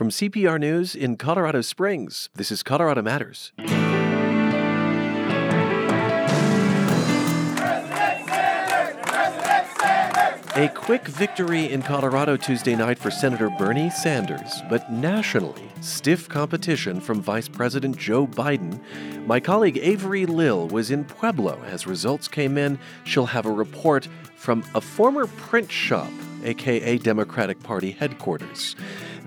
From CPR News in Colorado Springs, this is Colorado Matters. A quick victory in Colorado Tuesday night for Senator Bernie Sanders, but nationally, stiff competition from Vice President Joe Biden. My colleague Avery Lill was in Pueblo as results came in. She'll have a report from a former print shop, aka Democratic Party headquarters.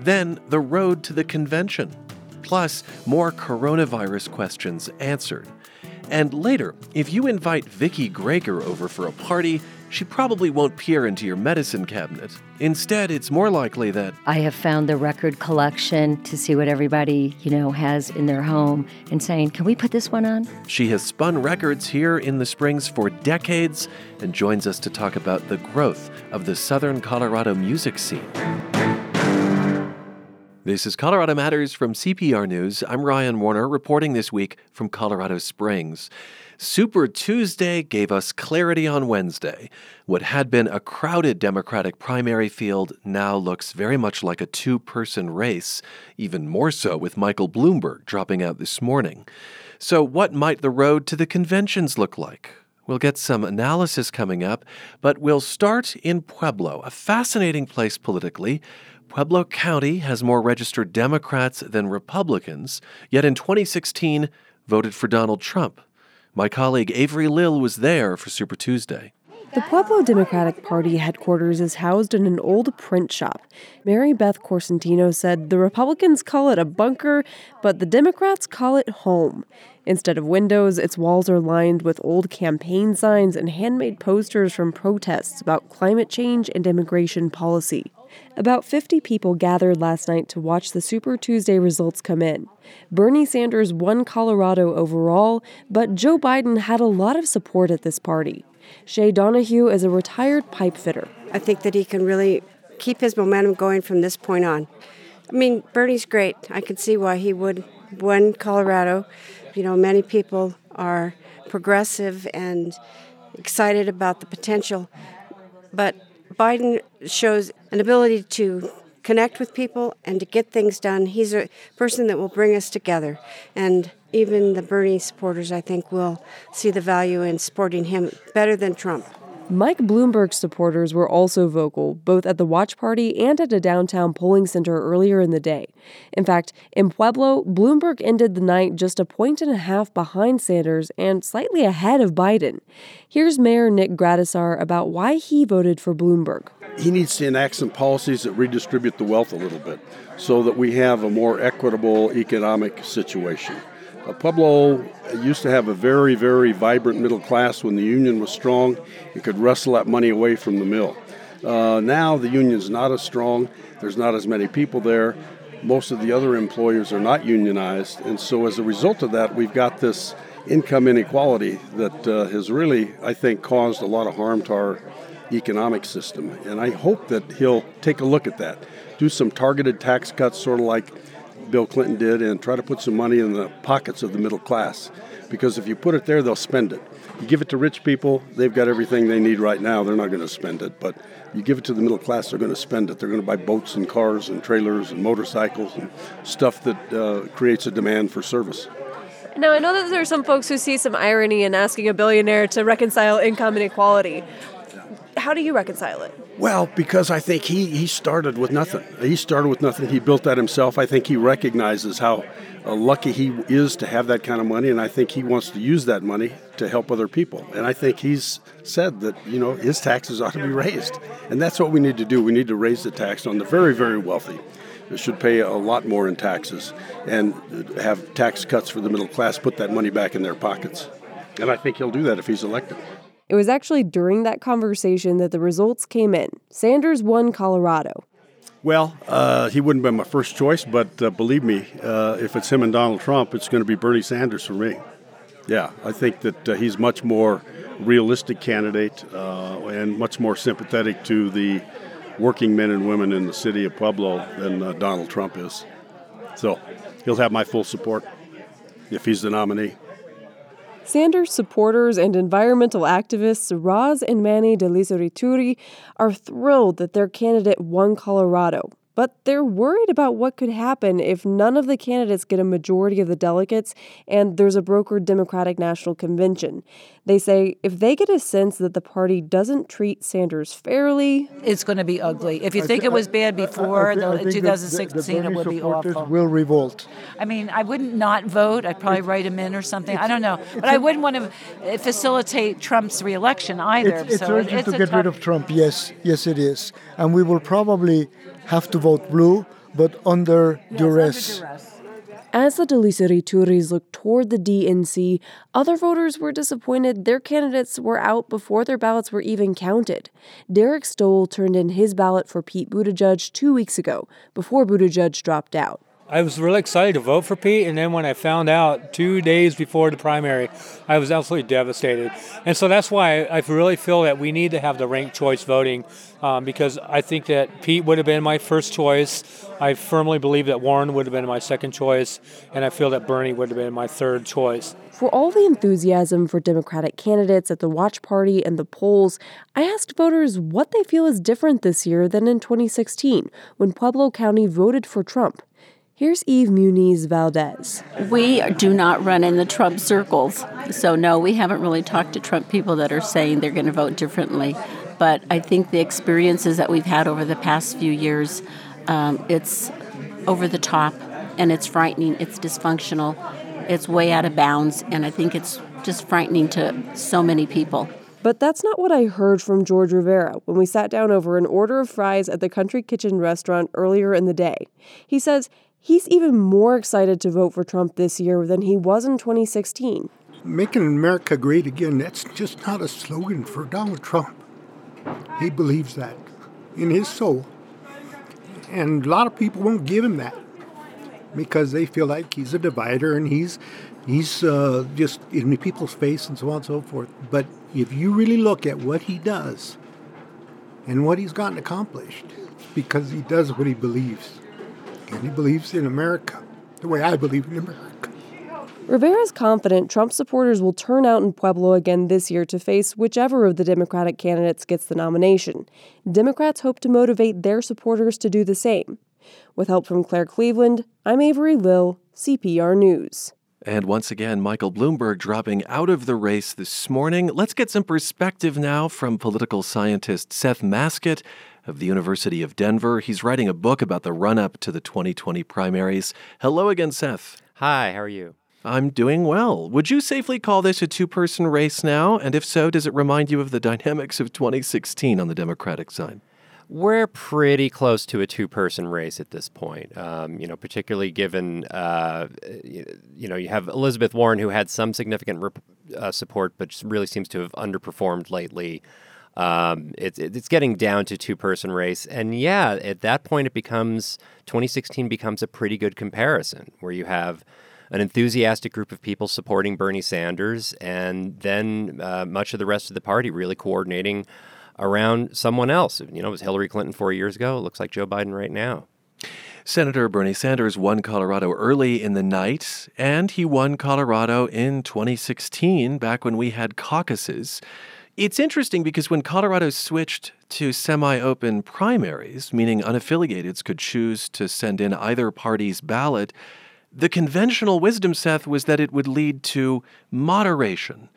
Then the road to the convention, plus more coronavirus questions answered. And later, if you invite Vicky Greger over for a party, she probably won't peer into your medicine cabinet. Instead, it's more likely that I have found the record collection to see what everybody, you know, has in their home and saying, "Can we put this one on?" she has spun records here in the Springs for decades and joins us to talk about the growth of the Southern Colorado music scene. This is Colorado Matters from CPR News. I'm Ryan Warner reporting this week from Colorado Springs. Super Tuesday gave us clarity on Wednesday. What had been a crowded Democratic primary field now looks very much like a two person race, even more so with Michael Bloomberg dropping out this morning. So, what might the road to the conventions look like? We'll get some analysis coming up, but we'll start in Pueblo, a fascinating place politically. Pueblo County has more registered Democrats than Republicans, yet in 2016 voted for Donald Trump. My colleague Avery Lill was there for Super Tuesday. The Pueblo Democratic Party headquarters is housed in an old print shop. Mary Beth Corsentino said the Republicans call it a bunker, but the Democrats call it home. Instead of windows, its walls are lined with old campaign signs and handmade posters from protests about climate change and immigration policy. About 50 people gathered last night to watch the Super Tuesday results come in. Bernie Sanders won Colorado overall, but Joe Biden had a lot of support at this party. Shay Donahue is a retired pipe fitter. I think that he can really keep his momentum going from this point on. I mean, Bernie's great. I can see why he would win Colorado. You know, many people are progressive and excited about the potential, but Biden shows an ability to connect with people and to get things done. He's a person that will bring us together. And even the Bernie supporters, I think, will see the value in supporting him better than Trump. Mike Bloomberg's supporters were also vocal, both at the watch party and at a downtown polling center earlier in the day. In fact, in Pueblo, Bloomberg ended the night just a point and a half behind Sanders and slightly ahead of Biden. Here's Mayor Nick Gradisar about why he voted for Bloomberg. He needs to enact some policies that redistribute the wealth a little bit so that we have a more equitable economic situation. Uh, Pueblo used to have a very, very vibrant middle class when the union was strong. It could wrestle that money away from the mill. Uh, now the union's not as strong. There's not as many people there. Most of the other employers are not unionized, and so as a result of that, we've got this income inequality that uh, has really, I think, caused a lot of harm to our economic system. And I hope that he'll take a look at that, do some targeted tax cuts, sort of like Bill Clinton did and try to put some money in the pockets of the middle class. Because if you put it there, they'll spend it. You give it to rich people, they've got everything they need right now. They're not going to spend it. But you give it to the middle class, they're going to spend it. They're going to buy boats and cars and trailers and motorcycles and stuff that uh, creates a demand for service. Now, I know that there are some folks who see some irony in asking a billionaire to reconcile income inequality. How do you reconcile it? Well, because I think he, he started with nothing. He started with nothing. He built that himself. I think he recognizes how uh, lucky he is to have that kind of money, and I think he wants to use that money to help other people. And I think he's said that you know his taxes ought to be raised, and that's what we need to do. We need to raise the tax on the very very wealthy. Should pay a lot more in taxes and have tax cuts for the middle class. Put that money back in their pockets, and I think he'll do that if he's elected. It was actually during that conversation that the results came in. Sanders won Colorado. Well, uh, he wouldn't be my first choice, but uh, believe me, uh, if it's him and Donald Trump, it's going to be Bernie Sanders for me. Yeah, I think that uh, he's much more realistic candidate uh, and much more sympathetic to the working men and women in the city of Pueblo than uh, Donald Trump is. So he'll have my full support if he's the nominee. Sanders supporters and environmental activists Roz and Manny de Lizorituri are thrilled that their candidate won Colorado. but they're worried about what could happen if none of the candidates get a majority of the delegates and there's a brokered Democratic National Convention. They say if they get a sense that the party doesn't treat Sanders fairly, it's going to be ugly. If you I think th- it was bad before I, I, I 2016, the, the it would be awful. Will revolt. I mean, I wouldn't not vote. I'd probably write him in or something. I don't know, but I wouldn't want to facilitate Trump's reelection either. It's, it's so urgent it's to get rid of Trump. Yes, yes, it is, and we will probably have to vote blue, but under yes, duress. Under duress. As the Dalisiri Turis looked toward the DNC, other voters were disappointed their candidates were out before their ballots were even counted. Derek Stoll turned in his ballot for Pete Buttigieg two weeks ago, before Buttigieg dropped out. I was really excited to vote for Pete, and then when I found out two days before the primary, I was absolutely devastated. And so that's why I really feel that we need to have the ranked choice voting um, because I think that Pete would have been my first choice. I firmly believe that Warren would have been my second choice, and I feel that Bernie would have been my third choice. For all the enthusiasm for Democratic candidates at the watch party and the polls, I asked voters what they feel is different this year than in 2016 when Pueblo County voted for Trump. Here's Eve Muniz Valdez. We do not run in the Trump circles. So, no, we haven't really talked to Trump people that are saying they're going to vote differently. But I think the experiences that we've had over the past few years, um, it's over the top and it's frightening, it's dysfunctional, it's way out of bounds, and I think it's just frightening to so many people. But that's not what I heard from George Rivera when we sat down over an order of fries at the Country Kitchen restaurant earlier in the day. He says He's even more excited to vote for Trump this year than he was in 2016. Making America great again, that's just not a slogan for Donald Trump. He believes that in his soul. And a lot of people won't give him that because they feel like he's a divider and he's he's uh, just in people's face and so on and so forth. But if you really look at what he does and what he's gotten accomplished, because he does what he believes and he believes in America the way I believe in America. Rivera's confident Trump supporters will turn out in Pueblo again this year to face whichever of the Democratic candidates gets the nomination. Democrats hope to motivate their supporters to do the same. With help from Claire Cleveland, I'm Avery Lill, CPR News. And once again, Michael Bloomberg dropping out of the race this morning. Let's get some perspective now from political scientist Seth Masket of the University of Denver. He's writing a book about the run up to the 2020 primaries. Hello again, Seth. Hi, how are you? I'm doing well. Would you safely call this a two person race now? And if so, does it remind you of the dynamics of 2016 on the Democratic side? We're pretty close to a two-person race at this point. Um, you know, particularly given uh, you know you have Elizabeth Warren, who had some significant rep- uh, support, but really seems to have underperformed lately. Um, it's it's getting down to two person race, and yeah, at that point, it becomes 2016 becomes a pretty good comparison where you have an enthusiastic group of people supporting Bernie Sanders, and then uh, much of the rest of the party really coordinating around someone else. You know, it was Hillary Clinton four years ago. It looks like Joe Biden right now. Senator Bernie Sanders won Colorado early in the night, and he won Colorado in 2016, back when we had caucuses. It's interesting because when Colorado switched to semi open primaries, meaning unaffiliateds could choose to send in either party's ballot, the conventional wisdom, Seth, was that it would lead to moderation.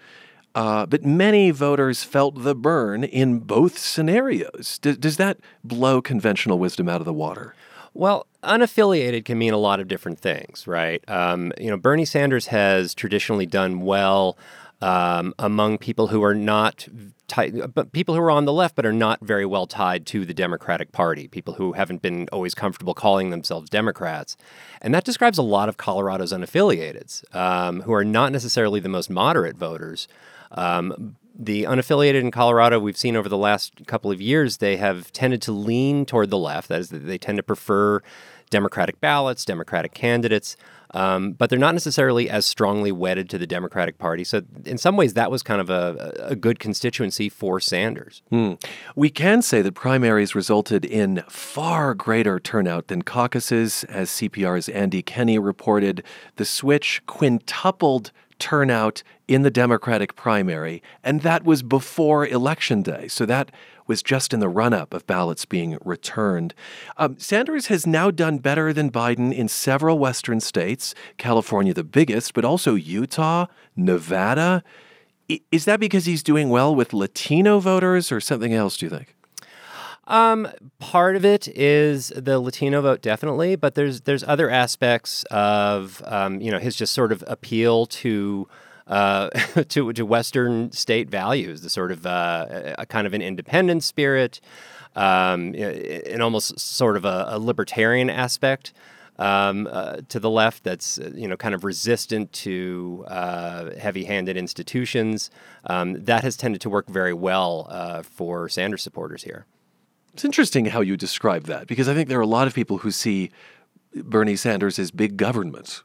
Uh, but many voters felt the burn in both scenarios. D- does that blow conventional wisdom out of the water? Well, unaffiliated can mean a lot of different things, right? Um, you know, Bernie Sanders has traditionally done well um, among people who are not tied, but people who are on the left but are not very well tied to the Democratic Party, people who haven't been always comfortable calling themselves Democrats. And that describes a lot of Colorado's unaffiliateds, um, who are not necessarily the most moderate voters. Um, the unaffiliated in Colorado, we've seen over the last couple of years, they have tended to lean toward the left. That is, they tend to prefer Democratic ballots, Democratic candidates. Um, but they're not necessarily as strongly wedded to the Democratic Party. So, in some ways, that was kind of a, a good constituency for Sanders. Hmm. We can say that primaries resulted in far greater turnout than caucuses. As CPR's Andy Kenney reported, the switch quintupled turnout in the Democratic primary, and that was before Election Day. So that was just in the run up of ballots being returned. Um, Sanders has now done better than Biden in several Western states, California the biggest, but also Utah, Nevada. Is that because he's doing well with Latino voters or something else, do you think? Um, part of it is the Latino vote, definitely, but there's there's other aspects of um, you know his just sort of appeal to uh, to to Western state values, the sort of uh, a kind of an independent spirit, um, and almost sort of a, a libertarian aspect um, uh, to the left that's uh, you know kind of resistant to uh, heavy-handed institutions. Um, that has tended to work very well uh, for Sanders supporters here. It's interesting how you describe that because I think there are a lot of people who see Bernie Sanders as big government.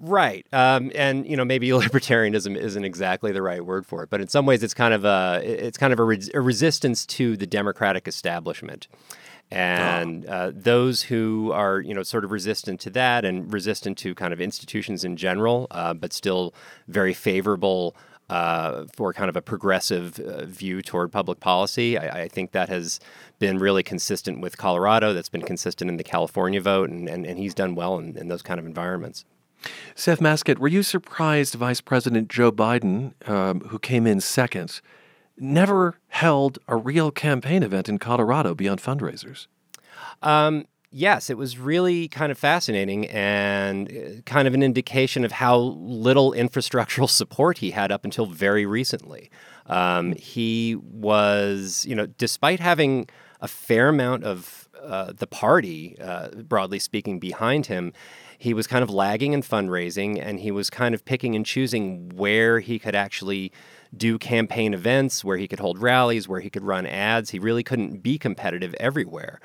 Right, um, and you know maybe libertarianism isn't exactly the right word for it, but in some ways it's kind of a it's kind of a, a resistance to the democratic establishment and uh, those who are you know sort of resistant to that and resistant to kind of institutions in general, uh, but still very favorable uh, for kind of a progressive uh, view toward public policy. I, I, think that has been really consistent with Colorado. That's been consistent in the California vote, and, and, and he's done well in, in those kind of environments. Seth Masket, were you surprised Vice President Joe Biden, um, who came in second, never held a real campaign event in Colorado beyond fundraisers. Um, yes, it was really kind of fascinating and uh, kind of an indication of how little infrastructural support he had up until very recently. Um, he was, you know, despite having a fair amount of uh, the party, uh, broadly speaking, behind him, he was kind of lagging in fundraising and he was kind of picking and choosing where he could actually do campaign events, where he could hold rallies, where he could run ads. He really couldn't be competitive everywhere.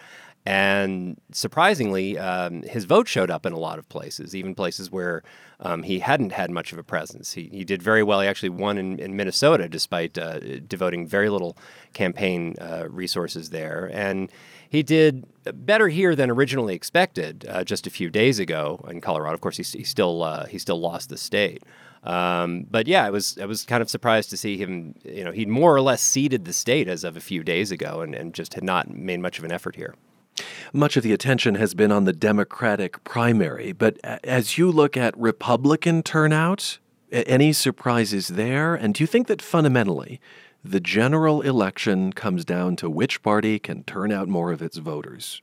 And surprisingly, um, his vote showed up in a lot of places, even places where um, he hadn't had much of a presence. He, he did very well. He actually won in, in Minnesota despite uh, devoting very little campaign uh, resources there. And he did better here than originally expected uh, just a few days ago in Colorado. Of course, he, he still, uh, he still lost the state. Um, but yeah, I was I was kind of surprised to see him. You know, he'd more or less ceded the state as of a few days ago, and, and just had not made much of an effort here. Much of the attention has been on the Democratic primary, but as you look at Republican turnout, any surprises there? And do you think that fundamentally, the general election comes down to which party can turn out more of its voters?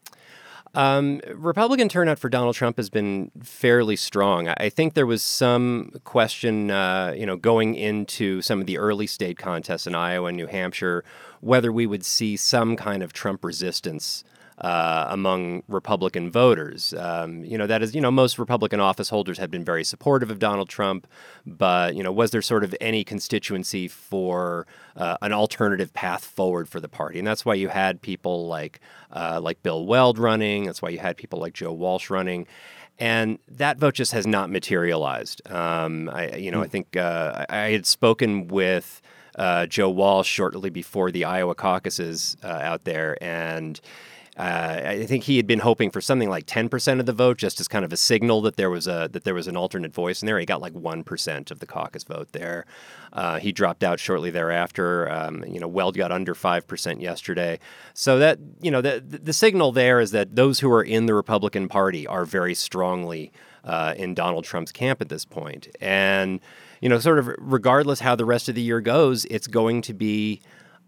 Um, Republican turnout for Donald Trump has been fairly strong. I think there was some question, uh, you know, going into some of the early state contests in Iowa and New Hampshire, whether we would see some kind of Trump resistance uh, among Republican voters. Um, you know, that is, you know, most Republican office holders have been very supportive of Donald Trump, but, you know, was there sort of any constituency for uh, an alternative path forward for the party? And that's why you had people like, uh, like Bill Weld running, that's why you had people like Joe Walsh running. And that vote just has not materialized. Um, I, you know. I think uh, I had spoken with uh, Joe Walsh shortly before the Iowa caucuses uh, out there, and uh, I think he had been hoping for something like 10% of the vote, just as kind of a signal that there was a that there was an alternate voice in there. He got like 1% of the caucus vote there. Uh, he dropped out shortly thereafter. Um, you know, Weld got under 5% yesterday. So that you know the the signal there is that those who are in the Republican Party are very strongly uh, in Donald Trump's camp at this point. and you know, sort of regardless how the rest of the year goes, it's going to be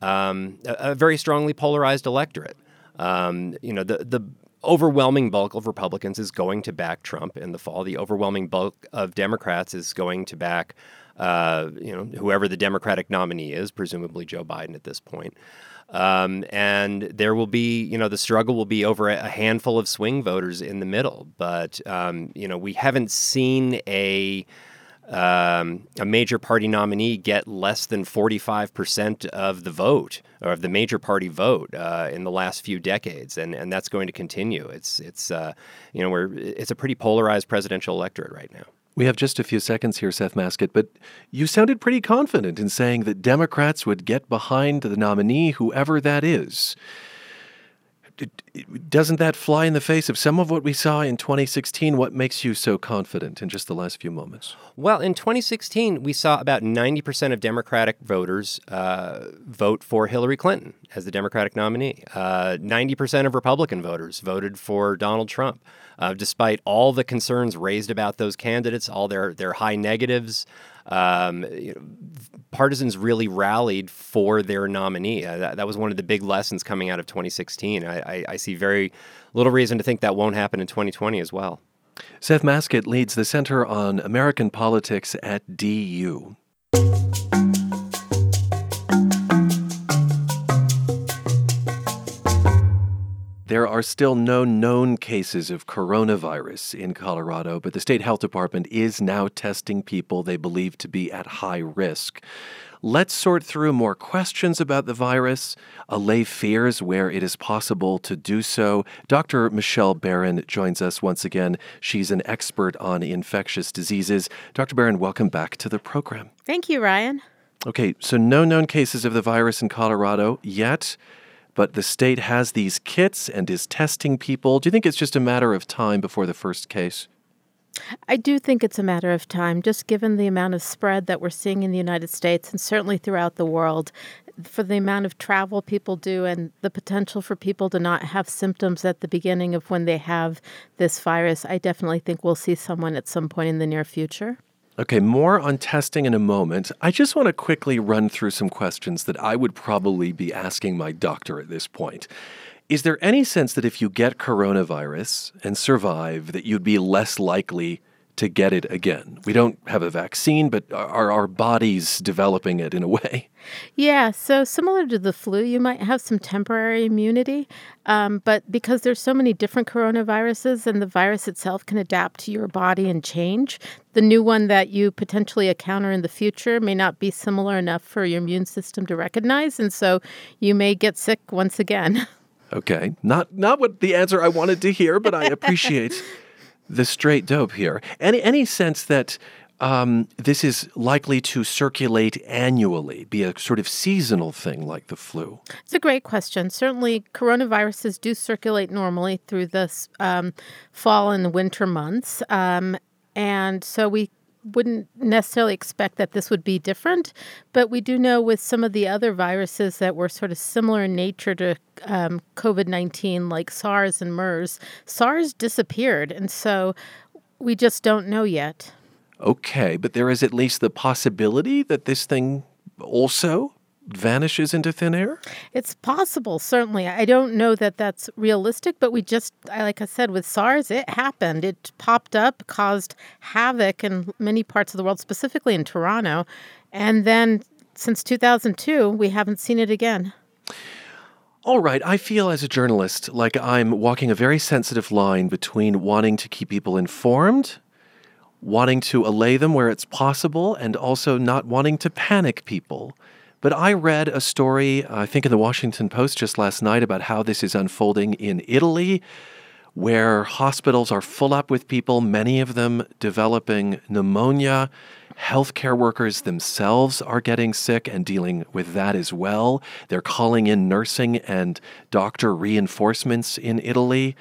um, a, a very strongly polarized electorate. Um, you know, the the overwhelming bulk of Republicans is going to back Trump in the fall. The overwhelming bulk of Democrats is going to back, uh, you know, whoever the Democratic nominee is, presumably Joe Biden at this point. Um, and there will be, you know, the struggle will be over a handful of swing voters in the middle. But, um, you know, we haven't seen a um, a major party nominee get less than 45% of the vote or of the major party vote uh, in the last few decades, and, and that's going to continue. It's it's uh, you know we're it's a pretty polarized presidential electorate right now. We have just a few seconds here, Seth Masket, but you sounded pretty confident in saying that Democrats would get behind the nominee, whoever that is. Doesn't that fly in the face of some of what we saw in 2016? What makes you so confident in just the last few moments? Well, in 2016, we saw about 90% of Democratic voters uh, vote for Hillary Clinton as the Democratic nominee. Uh, 90% of Republican voters voted for Donald Trump. Uh, despite all the concerns raised about those candidates, all their, their high negatives, um, you know, partisans really rallied for their nominee. Uh, that, that, was one of the big lessons coming out of 2016. I, I, I see very little reason to think that won't happen in 2020 as well. Seth Masket leads the Center on American Politics at DU. There are still no known cases of coronavirus in Colorado, but the state health department is now testing people they believe to be at high risk. Let's sort through more questions about the virus, allay fears where it is possible to do so. Dr. Michelle Barron joins us once again. She's an expert on infectious diseases. Dr. Barron, welcome back to the program. Thank you, Ryan. Okay, so no known cases of the virus in Colorado yet but the state has these kits and is testing people. Do you think it's just a matter of time before the first case? I do think it's a matter of time, just given the amount of spread that we're seeing in the United States and certainly throughout the world. For the amount of travel people do and the potential for people to not have symptoms at the beginning of when they have this virus, I definitely think we'll see someone at some point in the near future. Okay, more on testing in a moment. I just want to quickly run through some questions that I would probably be asking my doctor at this point. Is there any sense that if you get coronavirus and survive, that you'd be less likely to get it again. We don't have a vaccine, but are our bodies developing it in a way? Yeah, so similar to the flu, you might have some temporary immunity, um, but because there's so many different coronaviruses and the virus itself can adapt to your body and change, the new one that you potentially encounter in the future may not be similar enough for your immune system to recognize, and so you may get sick once again. Okay, not not what the answer I wanted to hear, but I appreciate the straight dope here. Any any sense that um, this is likely to circulate annually, be a sort of seasonal thing like the flu? It's a great question. Certainly, coronaviruses do circulate normally through the um, fall and winter months. Um, and so we wouldn't necessarily expect that this would be different, but we do know with some of the other viruses that were sort of similar in nature to um, COVID 19, like SARS and MERS, SARS disappeared. And so we just don't know yet. Okay, but there is at least the possibility that this thing also vanishes into thin air? It's possible, certainly. I don't know that that's realistic, but we just, like I said, with SARS, it happened. It popped up, caused havoc in many parts of the world, specifically in Toronto. And then since 2002, we haven't seen it again. All right, I feel as a journalist like I'm walking a very sensitive line between wanting to keep people informed wanting to allay them where it's possible and also not wanting to panic people. But I read a story, I think in the Washington Post just last night, about how this is unfolding in Italy, where hospitals are full up with people, many of them developing pneumonia. Healthcare workers themselves are getting sick and dealing with that as well. They're calling in nursing and doctor reinforcements in Italy.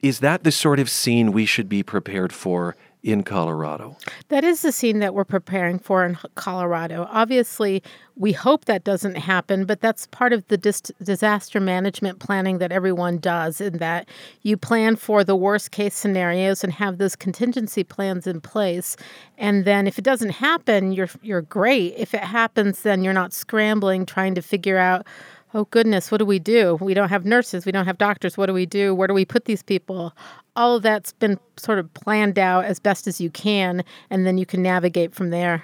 Is that the sort of scene we should be prepared for in Colorado. That is the scene that we're preparing for in Colorado. Obviously, we hope that doesn't happen, but that's part of the dis- disaster management planning that everyone does, in that you plan for the worst case scenarios and have those contingency plans in place. And then if it doesn't happen, you're you're great. If it happens, then you're not scrambling trying to figure out oh goodness, what do we do? We don't have nurses, we don't have doctors. What do we do? Where do we put these people? All of that's been sort of planned out as best as you can, and then you can navigate from there.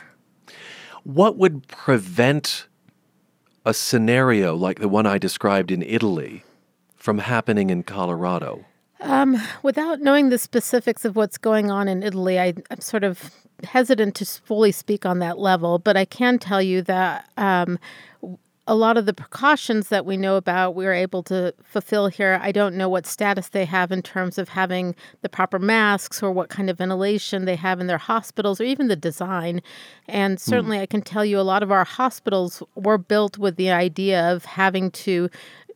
What would prevent a scenario like the one I described in Italy from happening in Colorado? Um, without knowing the specifics of what's going on in Italy, I, am sort of hesitant to fully speak on that level, but I can tell you that um, a lot of the precautions that we know about, we are able to fulfill here. I don't know what status they have in terms of having the proper masks or what kind of ventilation they have in their hospitals or even the design. And hmm. certainly, mm. I can tell you a lot of our hospitals were built with the idea of having to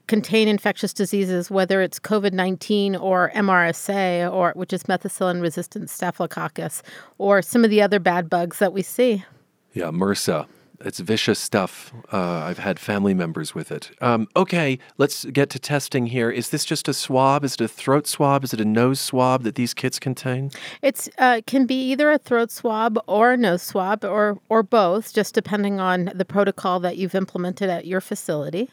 contain infectious diseases, whether it's COVID 19 or MRSA, or which is methicillin resistant staphylococcus, or some of the other bad bugs that we see. Yeah, MRSA. It's vicious stuff. Uh, I've had family members with it. Um, okay, let's get to testing here. Is this just a swab? Is it a throat swab? Is it a nose swab that these kits contain? It uh, can be either a throat swab or a nose swab, or or both, just depending on the protocol that you've implemented at your facility.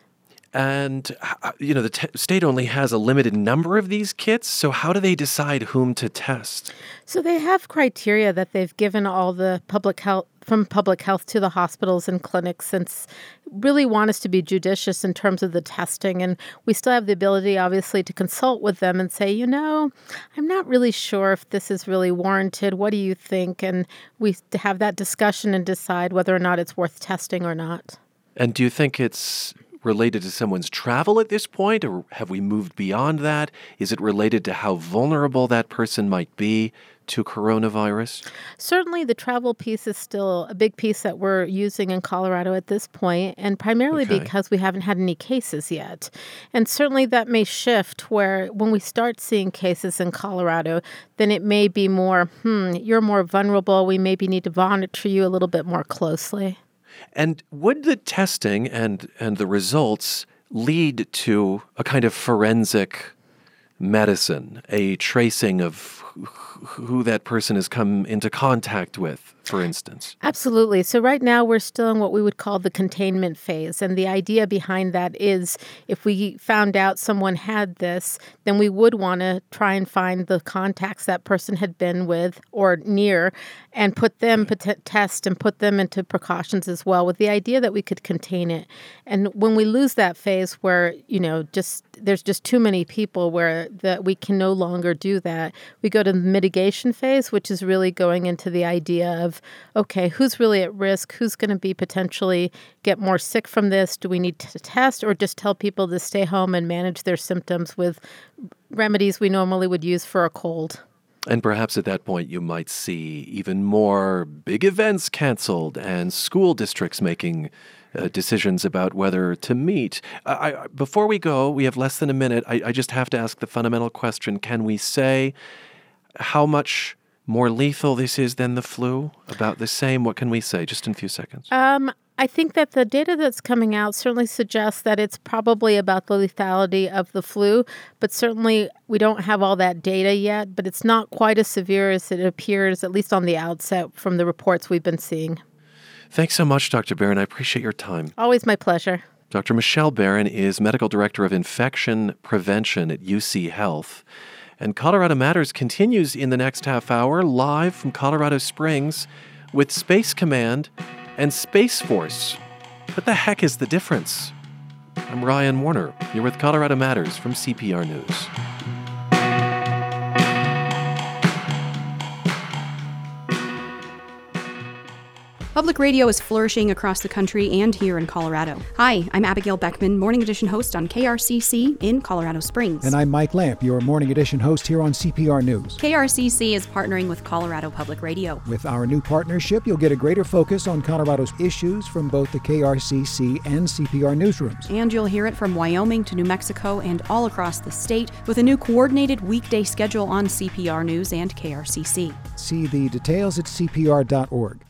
And, uh, you know, the t- state only has a limited number of these kits. So, how do they decide whom to test? So, they have criteria that they've given all the public health from public health to the hospitals and clinics since really want us to be judicious in terms of the testing and we still have the ability obviously to consult with them and say you know i'm not really sure if this is really warranted what do you think and we have that discussion and decide whether or not it's worth testing or not and do you think it's related to someone's travel at this point, or have we moved beyond that? Is it related to how vulnerable that person might be to coronavirus? Certainly, the travel piece is still a big piece that we're using in Colorado at this point, and primarily okay. because we haven't had any cases yet. And certainly, that may shift where when we start seeing cases in Colorado, then it may be more, hmm, you're more vulnerable. We maybe need to monitor you a little bit more closely. And would the testing and, and the results lead to a kind of forensic medicine, a tracing of who that person has come into contact with, for instance? Absolutely. So, right now, we're still in what we would call the containment phase. And the idea behind that is if we found out someone had this, then we would want to try and find the contacts that person had been with or near and put them mm-hmm. pot- test and put them into precautions as well with the idea that we could contain it. And when we lose that phase where, you know, just there's just too many people where that we can no longer do that, we go to the mitigation phase, which is really going into the idea of okay, who's really at risk? Who's going to be potentially get more sick from this? Do we need to test or just tell people to stay home and manage their symptoms with remedies we normally would use for a cold? And perhaps at that point, you might see even more big events canceled and school districts making uh, decisions about whether to meet. I, before we go, we have less than a minute. I, I just have to ask the fundamental question can we say how much more lethal this is than the flu? About the same? What can we say? Just in a few seconds. Um, I think that the data that's coming out certainly suggests that it's probably about the lethality of the flu, but certainly we don't have all that data yet. But it's not quite as severe as it appears, at least on the outset, from the reports we've been seeing. Thanks so much, Dr. Barron. I appreciate your time. Always my pleasure. Dr. Michelle Barron is Medical Director of Infection Prevention at UC Health. And Colorado Matters continues in the next half hour live from Colorado Springs with Space Command and Space Force. What the heck is the difference? I'm Ryan Warner. You're with Colorado Matters from CPR News. Public radio is flourishing across the country and here in Colorado. Hi, I'm Abigail Beckman, Morning Edition host on KRCC in Colorado Springs. And I'm Mike Lamp, your Morning Edition host here on CPR News. KRCC is partnering with Colorado Public Radio. With our new partnership, you'll get a greater focus on Colorado's issues from both the KRCC and CPR newsrooms. And you'll hear it from Wyoming to New Mexico and all across the state with a new coordinated weekday schedule on CPR News and KRCC. See the details at CPR.org.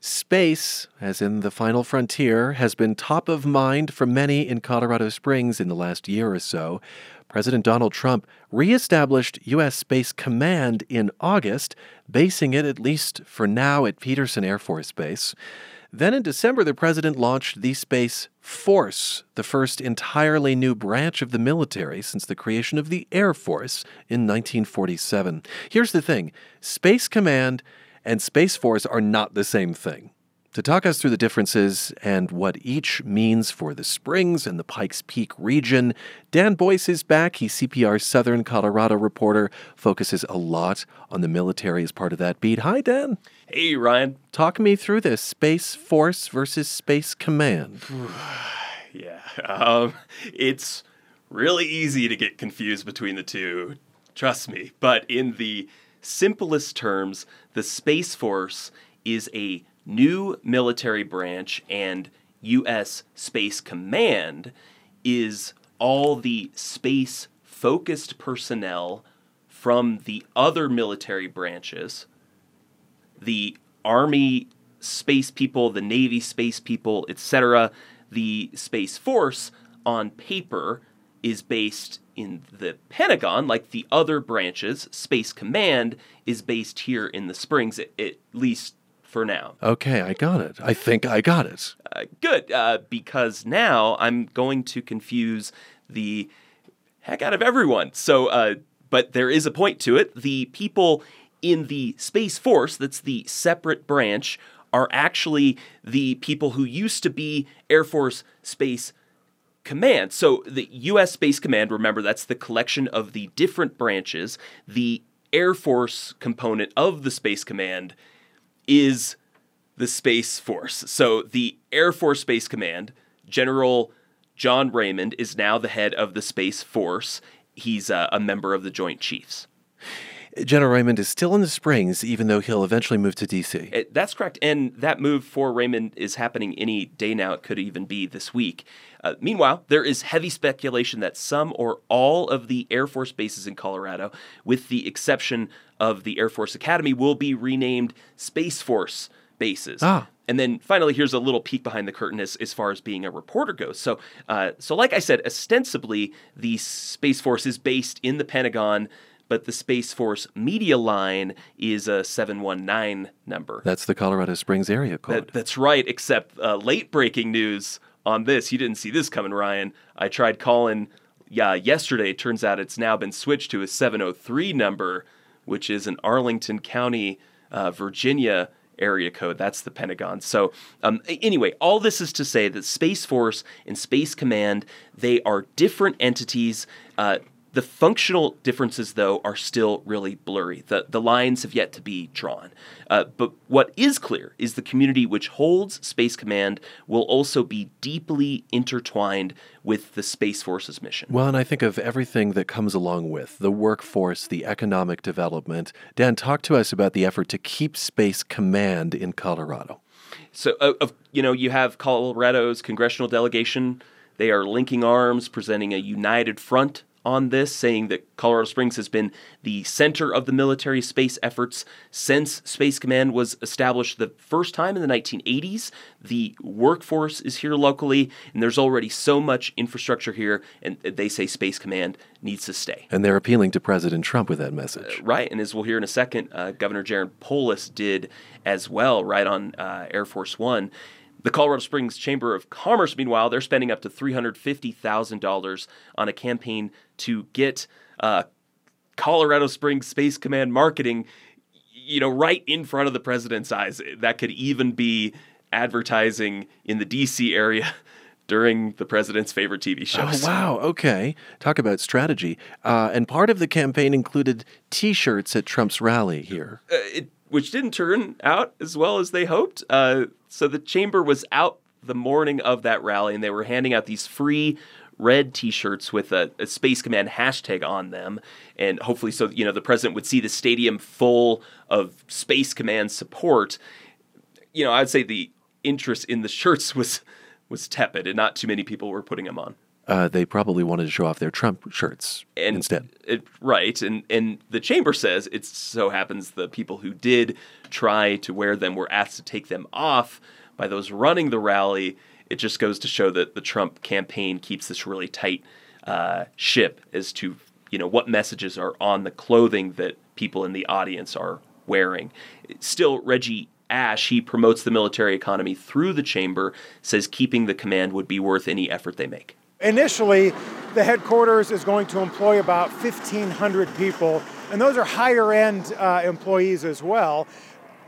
Space, as in the final frontier, has been top of mind for many in Colorado Springs in the last year or so. President Donald Trump reestablished U.S. Space Command in August, basing it, at least for now, at Peterson Air Force Base. Then in December, the president launched the Space Force, the first entirely new branch of the military since the creation of the Air Force in 1947. Here's the thing Space Command and Space Force are not the same thing. To talk us through the differences and what each means for the Springs and the Pikes Peak region, Dan Boyce is back. He's CPR's Southern Colorado reporter, focuses a lot on the military as part of that beat. Hi, Dan. Hey, Ryan. Talk me through this Space Force versus Space Command. yeah, um, it's really easy to get confused between the two. Trust me. But in the simplest terms, the Space Force is a new military branch, and U.S. Space Command is all the space focused personnel from the other military branches, the Army space people, the Navy space people, etc., the Space Force on paper is based in the Pentagon, like the other branches. Space Command is based here in the Springs, at, at least for now. Okay, I got it. I think I got it. Uh, good, uh, because now I'm going to confuse the heck out of everyone. So, uh, but there is a point to it. The people in the Space Force, that's the separate branch, are actually the people who used to be Air Force Space Command. So the U.S. Space Command, remember, that's the collection of the different branches. The Air Force component of the Space Command is the Space Force. So the Air Force Space Command, General John Raymond, is now the head of the Space Force. He's uh, a member of the Joint Chiefs. General Raymond is still in the Springs, even though he'll eventually move to D.C. Uh, that's correct. And that move for Raymond is happening any day now. It could even be this week. Uh, meanwhile, there is heavy speculation that some or all of the Air Force bases in Colorado, with the exception of the Air Force Academy, will be renamed Space Force bases. Ah. And then finally, here's a little peek behind the curtain as, as far as being a reporter goes. So, uh, so like I said, ostensibly the Space Force is based in the Pentagon, but the Space Force media line is a 719 number. That's the Colorado Springs area code. That, that's right, except uh, late breaking news on this. You didn't see this coming, Ryan. I tried calling yeah, yesterday. Turns out it's now been switched to a 703 number, which is an Arlington County, uh, Virginia area code. That's the Pentagon. So, um, anyway, all this is to say that Space Force and Space Command they are different entities. Uh, the functional differences, though, are still really blurry. The, the lines have yet to be drawn. Uh, but what is clear is the community which holds Space Command will also be deeply intertwined with the Space Force's mission. Well, and I think of everything that comes along with the workforce, the economic development. Dan, talk to us about the effort to keep Space Command in Colorado. So, uh, you know, you have Colorado's congressional delegation. They are linking arms, presenting a united front on this, saying that Colorado Springs has been the center of the military space efforts since Space Command was established the first time in the 1980s. The workforce is here locally, and there's already so much infrastructure here, and they say Space Command needs to stay. And they're appealing to President Trump with that message. Uh, right, and as we'll hear in a second, uh, Governor Jared Polis did as well, right on uh, Air Force One. The Colorado Springs Chamber of Commerce, meanwhile, they're spending up to $350,000 on a campaign to get uh, Colorado Springs Space Command marketing, you know, right in front of the president's eyes. That could even be advertising in the DC area during the president's favorite TV shows. Oh, wow. Okay. Talk about strategy. Uh, and part of the campaign included t shirts at Trump's rally here. Uh, it, which didn't turn out as well as they hoped. Uh, so the chamber was out the morning of that rally and they were handing out these free red t-shirts with a, a, space command hashtag on them. And hopefully so you know the president would see the stadium full of space command support. You know i'd say the interest in the shirts was was tepid and not too many people were putting them on uh, they probably wanted to show off their Trump shirts and, instead. It, right, and and the chamber says it so happens the people who did try to wear them were asked to take them off by those running the rally. It just goes to show that the Trump campaign keeps this really tight uh, ship as to you know what messages are on the clothing that people in the audience are wearing. Still, Reggie Ash, he promotes the military economy through the chamber, says keeping the command would be worth any effort they make. Initially, the headquarters is going to employ about 1,500 people, and those are higher end uh, employees as well.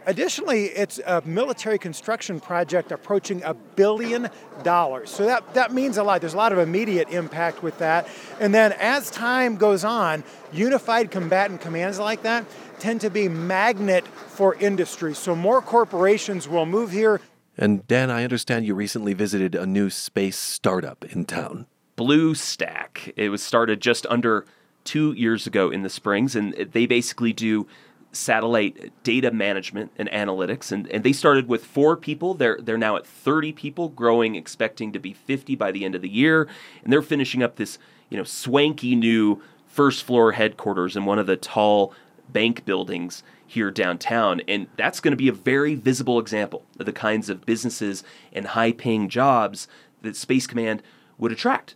Additionally, it's a military construction project approaching a billion dollars. So that, that means a lot. There's a lot of immediate impact with that. And then as time goes on, unified combatant commands like that tend to be magnet for industry. So more corporations will move here. And Dan, I understand you recently visited a new space startup in town. Bluestaq. It was started just under two years ago in the Springs, and they basically do satellite data management and analytics, and, and they started with four people. They're they're now at 30 people, growing, expecting to be 50 by the end of the year, and they're finishing up this you know swanky new first floor headquarters in one of the tall bank buildings here downtown. And that's going to be a very visible example of the kinds of businesses and high paying jobs that Space Command would attract.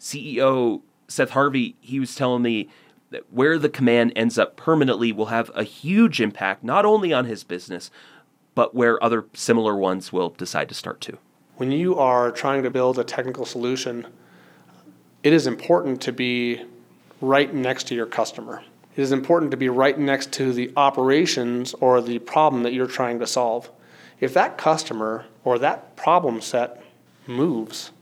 CEO Seth Harvey, he was telling me that where the command ends up permanently will have a huge impact not only on his business, but where other similar ones will decide to start too. When you are trying to build a technical solution, it is important to be right next to your customer. It is important to be right next to the operations or the problem that you're trying to solve. If that customer or that problem set moves,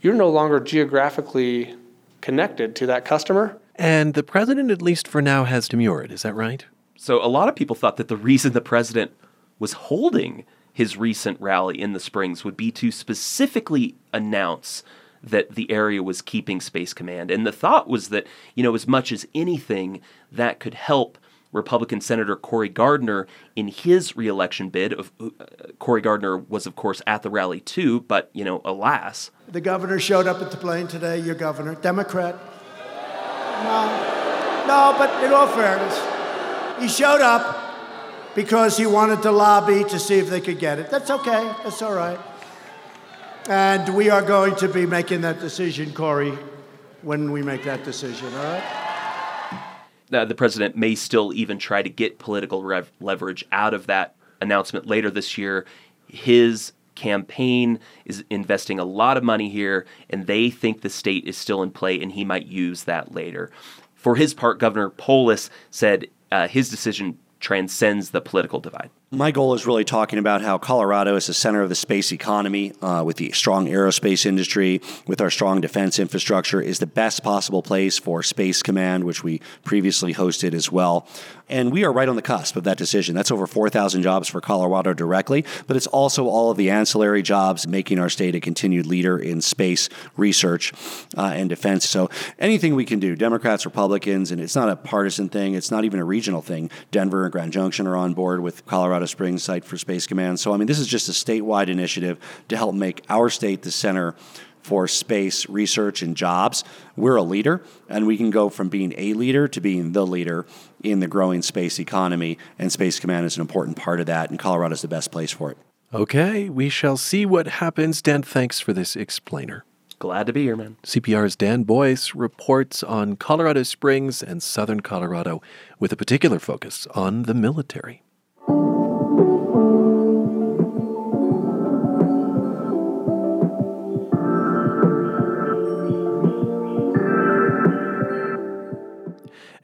you're no longer geographically connected to that customer. And the president, at least for now, has demurred. Is that right? So a lot of people thought that the reason the president was holding his recent rally in the Springs would be to specifically announce that the area was keeping Space Command. And the thought was that, you know, as much as anything, that could help Republican Senator Cory Gardner in his reelection bid. Of uh, Cory Gardner was, of course, at the rally too, but you know, alas, the governor showed up at the plane today. Your governor, Democrat. No, no, but in all fairness, he showed up because he wanted to lobby to see if they could get it. That's okay. That's all right. And we are going to be making that decision, Cory, when we make that decision, all right? The president may still even try to get political rev- leverage out of that announcement later this year. His campaign is investing a lot of money here, and they think the state is still in play, and he might use that later. For his part, Governor Polis said uh, his decision transcends the political divide. My goal is really talking about how Colorado is the center of the space economy uh, with the strong aerospace industry, with our strong defense infrastructure, is the best possible place for Space Command, which we previously hosted as well. And we are right on the cusp of that decision. That's over 4,000 jobs for Colorado directly, but it's also all of the ancillary jobs making our state a continued leader in space research uh, and defense. So anything we can do, Democrats, Republicans, and it's not a partisan thing, it's not even a regional thing. Denver and Grand Junction are on board with Colorado Springs site for Space Command. So, I mean, this is just a statewide initiative to help make our state the center for space research and jobs. We're a leader, and we can go from being a leader to being the leader in the growing space economy, and Space Command is an important part of that, and Colorado is the best place for it. Okay, we shall see what happens. Dan, thanks for this explainer. Glad to be here, man. CPR's Dan Boyce reports on Colorado Springs and southern Colorado with a particular focus on the military.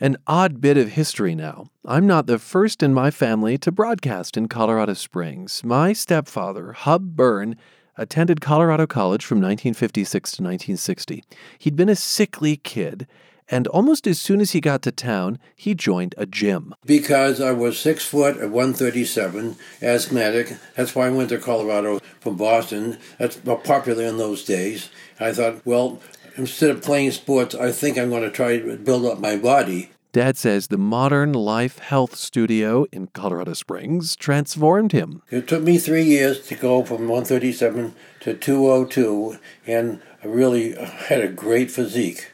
An odd bit of history now. I'm not the first in my family to broadcast in Colorado Springs. My stepfather, Hub Byrne, attended Colorado College from 1956 to 1960. He'd been a sickly kid, and almost as soon as he got to town, he joined a gym. Because I was six foot at 137, asthmatic. That's why I went to Colorado from Boston. That's popular in those days. I thought, well, instead of playing sports, I think I'm going to try to build up my body. Dad says the modern Life Health Studio in Colorado Springs transformed him. It took me three years to go from 137 to 202, and I really had a great physique.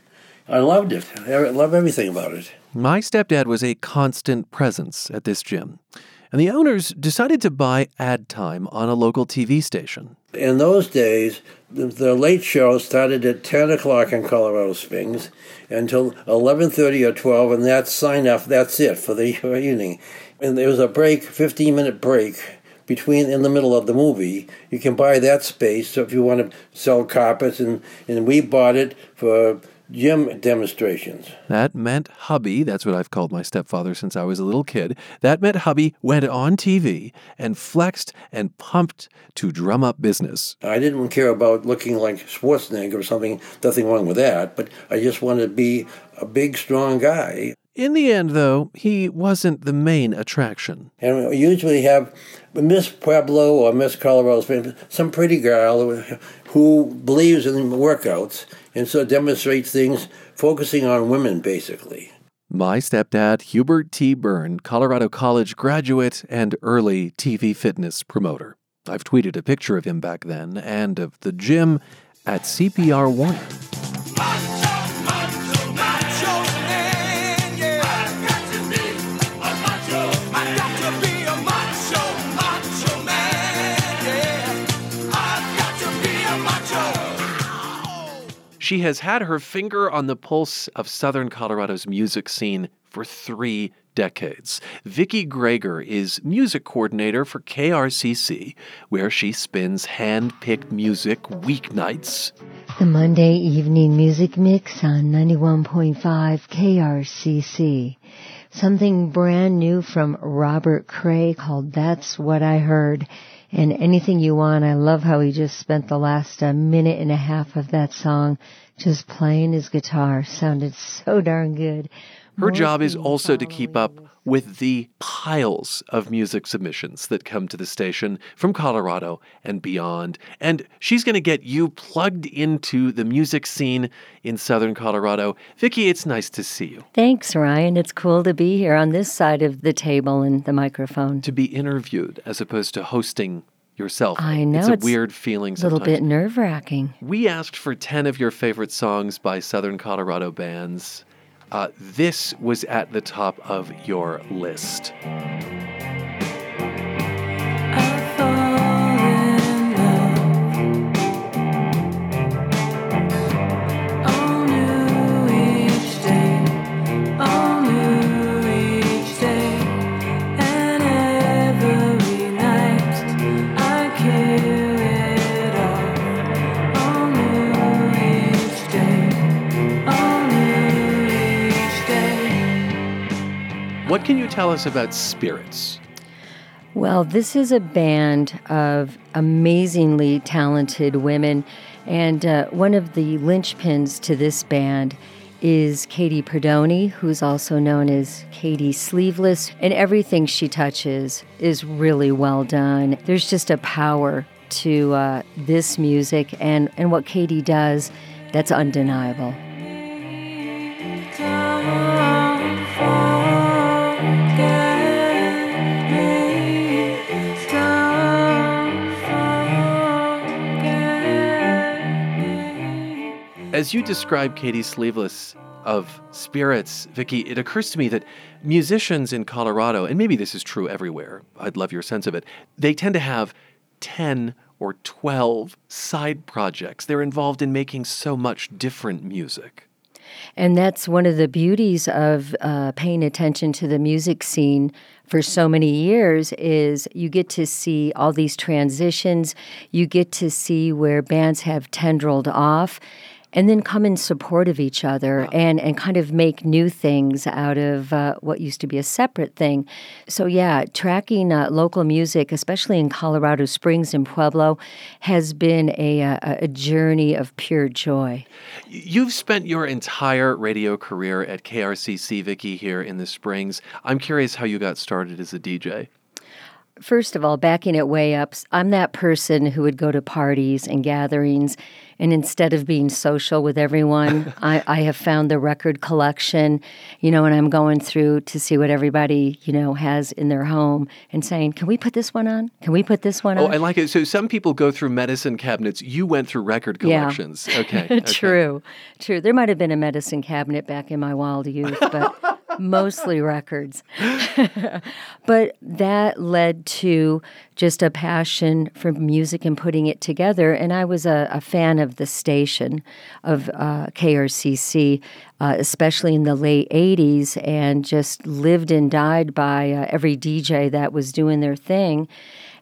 I loved it. I love everything about it. My stepdad was a constant presence at this gym, and the owners decided to buy ad time on a local TV station. In those days, the, late show started at 10 o'clock in Colorado Springs until 11.30 or 12, and that's sign off. That's it for the evening. And there was a break, 15-minute break, between in the middle of the movie. You can buy that space so if you want to sell carpets, and, and we bought it for gym demonstrations. That meant hubby, that's what I've called my stepfather since I was a little kid. That meant hubby went on TV and flexed and pumped to drum up business. I didn't care about looking like Schwarzenegger or something, nothing wrong with that, but I just wanted to be a big, strong guy. In the end, though, he wasn't the main attraction. And we usually have Miss Pueblo or Miss Colorado, some pretty girl who believes in workouts and so demonstrates things focusing on women, basically. My stepdad, Hubert T. Byrne, Colorado College graduate and early TV fitness promoter. I've tweeted a picture of him back then and of the gym at CPR Warner. She has had her finger on the pulse of Southern Colorado's music scene for three decades. Vicki Greger is music coordinator for KRCC, where she spins hand picked music weeknights. The Monday evening music mix on 91.5 KRCC. Something brand new from Robert Cray called That's What I Heard. And anything you want. I love how he just spent the last uh, minute and a half of that song just playing his guitar. Sounded so darn good. Her job is also to keep up with the piles of music submissions that come to the station from Colorado and beyond. And she's going to get you plugged into the music scene in Southern Colorado. Vicki, it's nice to see you. Thanks, Ryan. It's cool to be here on this side of the table and the microphone. To be interviewed as opposed to hosting yourself. I know. It's a it's weird feeling A little bit nerve wracking. We asked for 10 of your favorite songs by Southern Colorado bands. Uh, this was at the top of your list. What can you tell us about Spirits? Well, this is a band of amazingly talented women, and uh, one of the linchpins to this band is Katie Perdoni, who's also known as Katie Sleeveless, and everything she touches is really well done. There's just a power to uh, this music and, and what Katie does that's undeniable. As you describe Katie Sleeveless of Spirits, Vicki, it occurs to me that musicians in Colorado, and maybe this is true everywhere, I'd love your sense of it, they tend to have 10 or 12 side projects. They're involved in making so much different music. And that's one of the beauties of uh, paying attention to the music scene for so many years is you get to see all these transitions. You get to see where bands have tendrilled off and then come in support of each other and, and kind of make new things out of uh, what used to be a separate thing. So, yeah, tracking uh, local music, especially in Colorado Springs and Pueblo, has been a, a, a journey of pure joy. You've spent your entire radio career at KRCC, Vicki, here in the Springs. I'm curious how you got started as a DJ. First of all, backing it way up, I'm that person who would go to parties and gatherings, and instead of being social with everyone, I, I have found the record collection, you know, and I'm going through to see what everybody, you know, has in their home and saying, Can we put this one on? Can we put this one Oh, on? I like it. So some people go through medicine cabinets. You went through record Yeah. collections. Okay. okay. true, true. There might have been a medicine cabinet back in my wild youth, but mostly records. but that led to just a passion for music and putting it together. And I was a, a fan of the station of uh, KRCC, uh, especially in the late 80s, and just lived and died by uh, every DJ that was doing their thing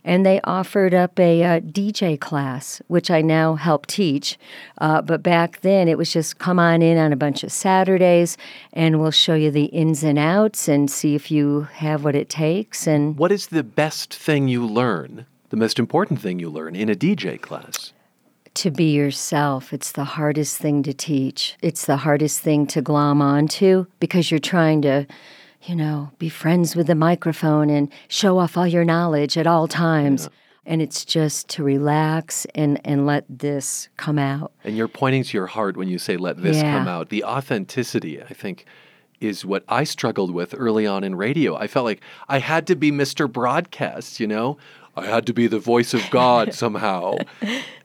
and they offered up a uh, DJ class, which I now help teach. Uh, but back then, it was just come on in on a bunch of Saturdays, and we'll show you the ins and outs and see if you have what it takes. And What is the best thing you learn, the most important thing you learn in a DJ class? to be yourself, it's the hardest thing to teach. It's the hardest thing to glom onto because you're trying to you know, be friends with the microphone and show off all your knowledge at all times. And it's just to relax and, and let this come out. And you're pointing to your heart when you say, let this Yeah. come out. The authenticity, I think, is what I struggled with early on in radio. I felt like I had to be Mr. Broadcast, you know? I had to be the voice of God somehow.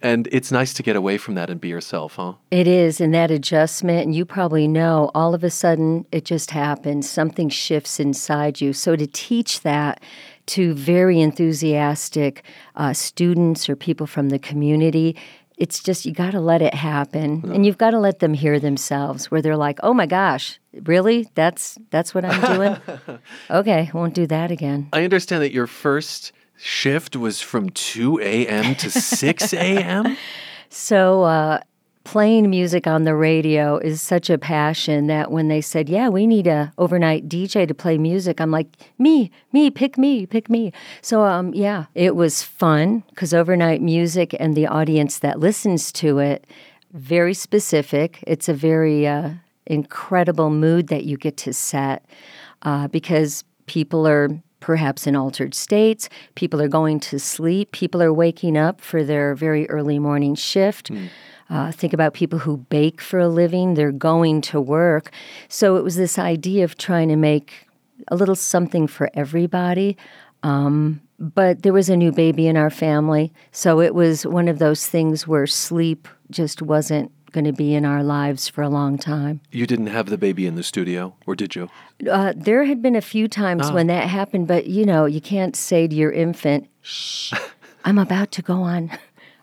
And it's nice to get away from that and be yourself, huh? It is, and that adjustment, and you probably know, all of a sudden it just happens. Something shifts inside you. So to teach that to very enthusiastic uh, students or people from the community, it's just you got to let it happen and you've got to let them hear themselves where they're like oh my gosh really that's that's what i'm doing okay won't do that again I understand that your first shift was from 2 a.m. to 6 a.m. so uh, playing music on the radio is such a passion that when they said yeah we need a overnight dj to play music i'm like me me pick me pick me so um, yeah it was fun because overnight music and the audience that listens to it very specific it's a very uh, incredible mood that you get to set uh, because people are perhaps in altered states. People are going to sleep. People are waking up for their very early morning shift. Uh, think about people who bake for a living, they're going to work. So it was this idea of trying to make a little something for everybody. Um, but there was a new baby in our family. So it was one of those things where sleep just wasn't going to be in our lives for a long time. You didn't have the baby in the studio, or did you? Uh, there had been a few times Ah. when that happened, but you know, you can't say to your infant, "Shh, I'm about to go on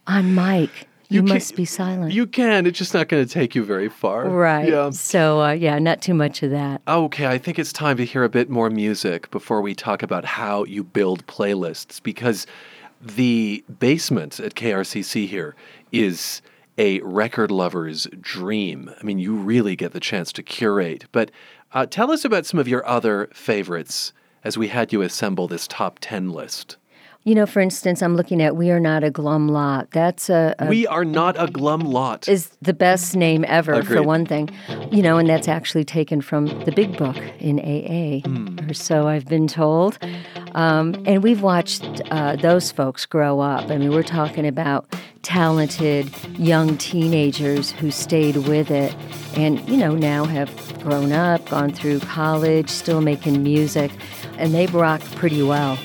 on mic. You, can't- must be silent." You can. It's just not going to take you very far. right. Yeah. So uh, yeah, not too much of that. Okay, I think it's time to hear a bit more music before we talk about how you build playlists because the basement at KRCC here is a record lover's dream. I mean, you really get the chance to curate. But uh, tell us about some of your other favorites as we had you assemble this top 10 list. You know, for instance, I'm looking at "We Are Not a Glum Lot." That's a, a we are not a glum lot. is the best name ever for one thing. You know, and that's actually taken from the Big Book in AA, or so I've been told. Um, and we've watched uh, those folks grow up. I mean, we're talking about talented young teenagers who stayed with it, and you know now have grown up, gone through college, still making music, and they've rocked pretty well.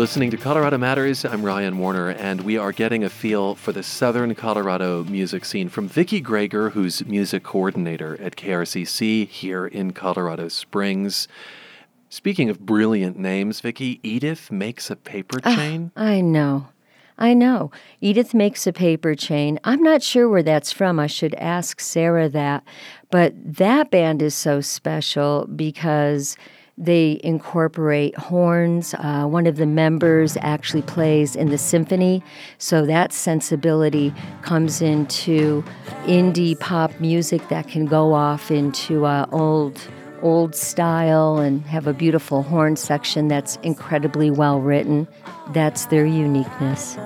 Listening to Colorado Matters. I'm Ryan Warner, and we are getting a feel for the Southern Colorado music scene from Vicki Greger, who's music coordinator at KRCC here in Colorado Springs. Speaking of brilliant names, Vicki, Edith makes a paper Ah, chain. I know. I know. Edith makes a paper chain. I'm not sure where that's from. I should ask Sarah that. But that band is so special because they incorporate horns. Uh, one of the members actually plays in the symphony. So that sensibility comes into indie pop music that can go off into uh, old old style and have a beautiful horn section that's incredibly well written. That's their uniqueness.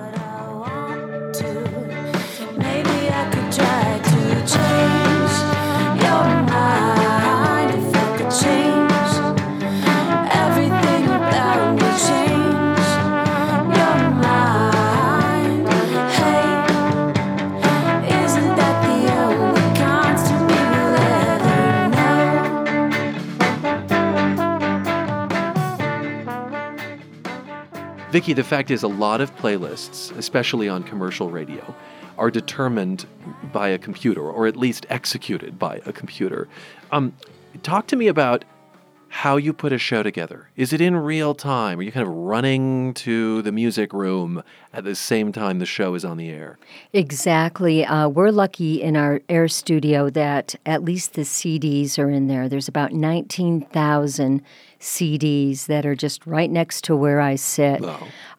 Vicki, the fact is, a lot of playlists, especially on commercial radio, are determined by a computer, or at least executed by a computer. Um, talk to me about how you put a show together. Is it in real time? Are you kind of running to the music room at the same time the show is on the air? Exactly. Uh, we're lucky in our air studio that at least the CDs are in there. There's about 19,000 CDs that are just right next to where I sit.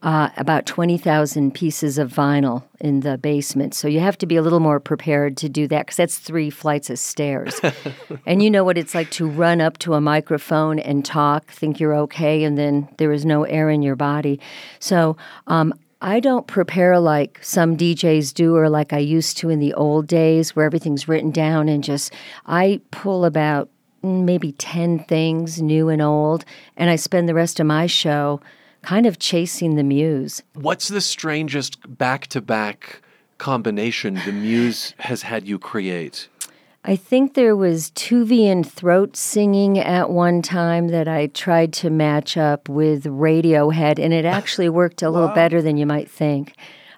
Uh, about 20,000 pieces of vinyl in the basement. So you have to be a little more prepared to do that because that's three flights of stairs. and you know what it's like to run up to a microphone and talk, think you're okay, and then there is no air in your body. So um, I don't prepare like some DJs do or like I used to in the old days where everything's written down and just I pull about mm, maybe 10 things new and old and I spend the rest of my show kind of chasing the muse. What's the strangest back to back combination the muse has had you create? I think there was Tuvian throat singing at one time that I tried to match up with Radiohead, and it actually worked a little better than you might think.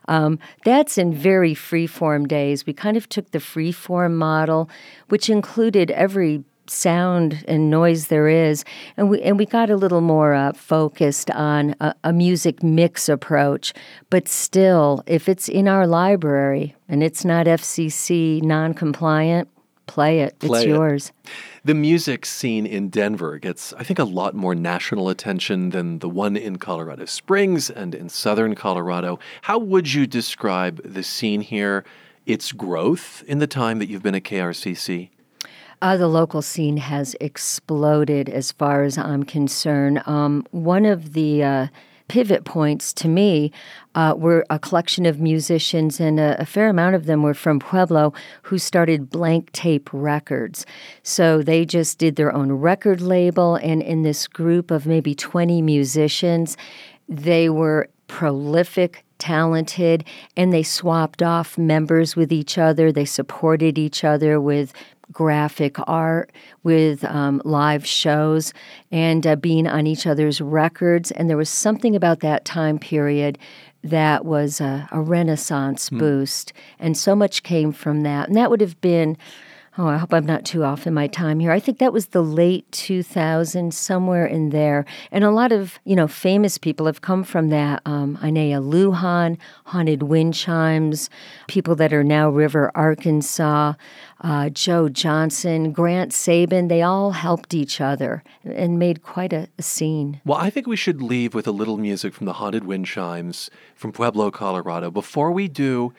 Um, that's in very freeform days. We kind of took the freeform model, which included every sound and noise there is, and we and we got a little more uh, focused on a, a music mix approach. But still, if it's in our library and it's not FCC non-compliant, play it. Play it's it. yours. The music scene in Denver gets, I think, a lot more national attention than the one in Colorado Springs and in southern Colorado. How would you describe the scene here, its growth in the time that you've been at KRCC? Uh, the local scene has exploded as far as I'm concerned. Um, one of the uh, pivot points to me uh, were a collection of musicians, and a, a fair amount of them were from Pueblo who started Blank Tape Records. So they just did their own record label, and in this group of maybe 20 musicians, they were prolific talented and they swapped off members with each other they supported each other with graphic art with um, live shows and uh, being on each other's records. And there was something about that time period that was a, a renaissance boost. And so much came from that. And that would have been Oh, I hope I'm not too off in my time here. I think that was the late 2000s, somewhere in there. And a lot of, you know, famous people have come from that. Um, Inea Lujan, Haunted Wind Chimes, people that are now River, Arkansas, uh, Joe Johnson, Grant Sabin, they all helped each other and made quite a, a scene. Well, I think we should leave with a little music from the Haunted Wind Chimes from Pueblo, Colorado. Before we do,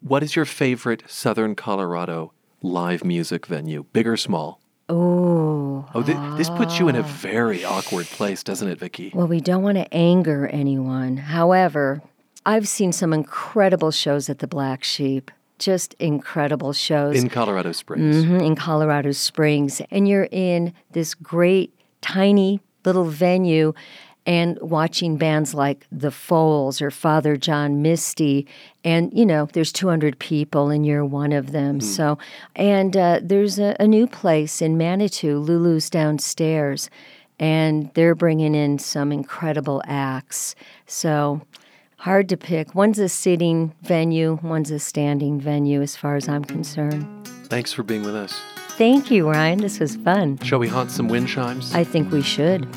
what is your favorite Southern Colorado live music venue, big or small? Oh. Oh, thi- this puts you in a very awkward place, doesn't it, Vicki? Well, we don't want to anger anyone. However, I've seen some incredible shows at the Black Sheep. Just incredible shows. In Colorado Springs. Mhm, in Colorado Springs. And you're in this great, tiny little venue and watching bands like The Foals or Father John Misty. And, you know, there's 200 people and you're one of them. So, and uh, there's a, a new place in Manitou, Lulu's downstairs. And they're bringing in some incredible acts. So, hard to pick. One's a sitting venue, one's a standing venue, as far as I'm concerned. Thanks for being with us. Thank you, Ryan. This was fun. Shall we haunt some wind chimes? I think we should.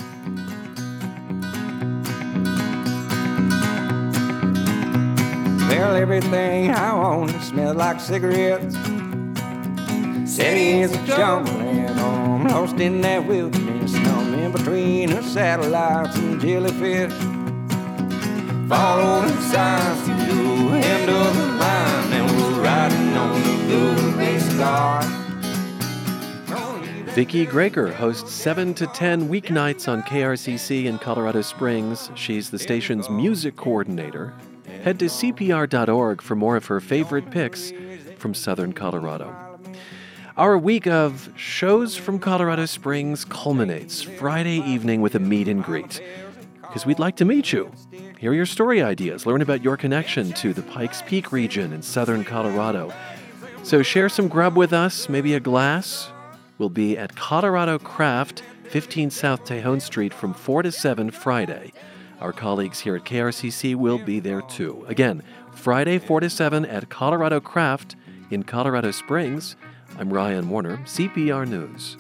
Smell everything I want to smell like cigarettes. Cities are jumbling on, lost in that wilderness, I'm in between the satellites and jellyfish. Follow the signs to the end of the line, and we're riding on the blue base guard. Vicki Greger hosts 7 to 10 weeknights on KRCC in Colorado Springs. She's the station's music coordinator. Head to CPR.org for more of her favorite picks from Southern Colorado. Our week of shows from Colorado Springs culminates Friday evening with a meet and greet. Because we'd like to meet you, hear your story ideas, learn about your connection to the Pikes Peak region in southern Colorado. So share some grub with us, maybe a glass. We'll be at Colorado Craft, 15 South Tejon Street from 4 to 7 Friday. Our colleagues here at KRCC will be there too. Again, Friday 4 to 7 at Colorado Craft in Colorado Springs. I'm Ryan Warner, CPR News.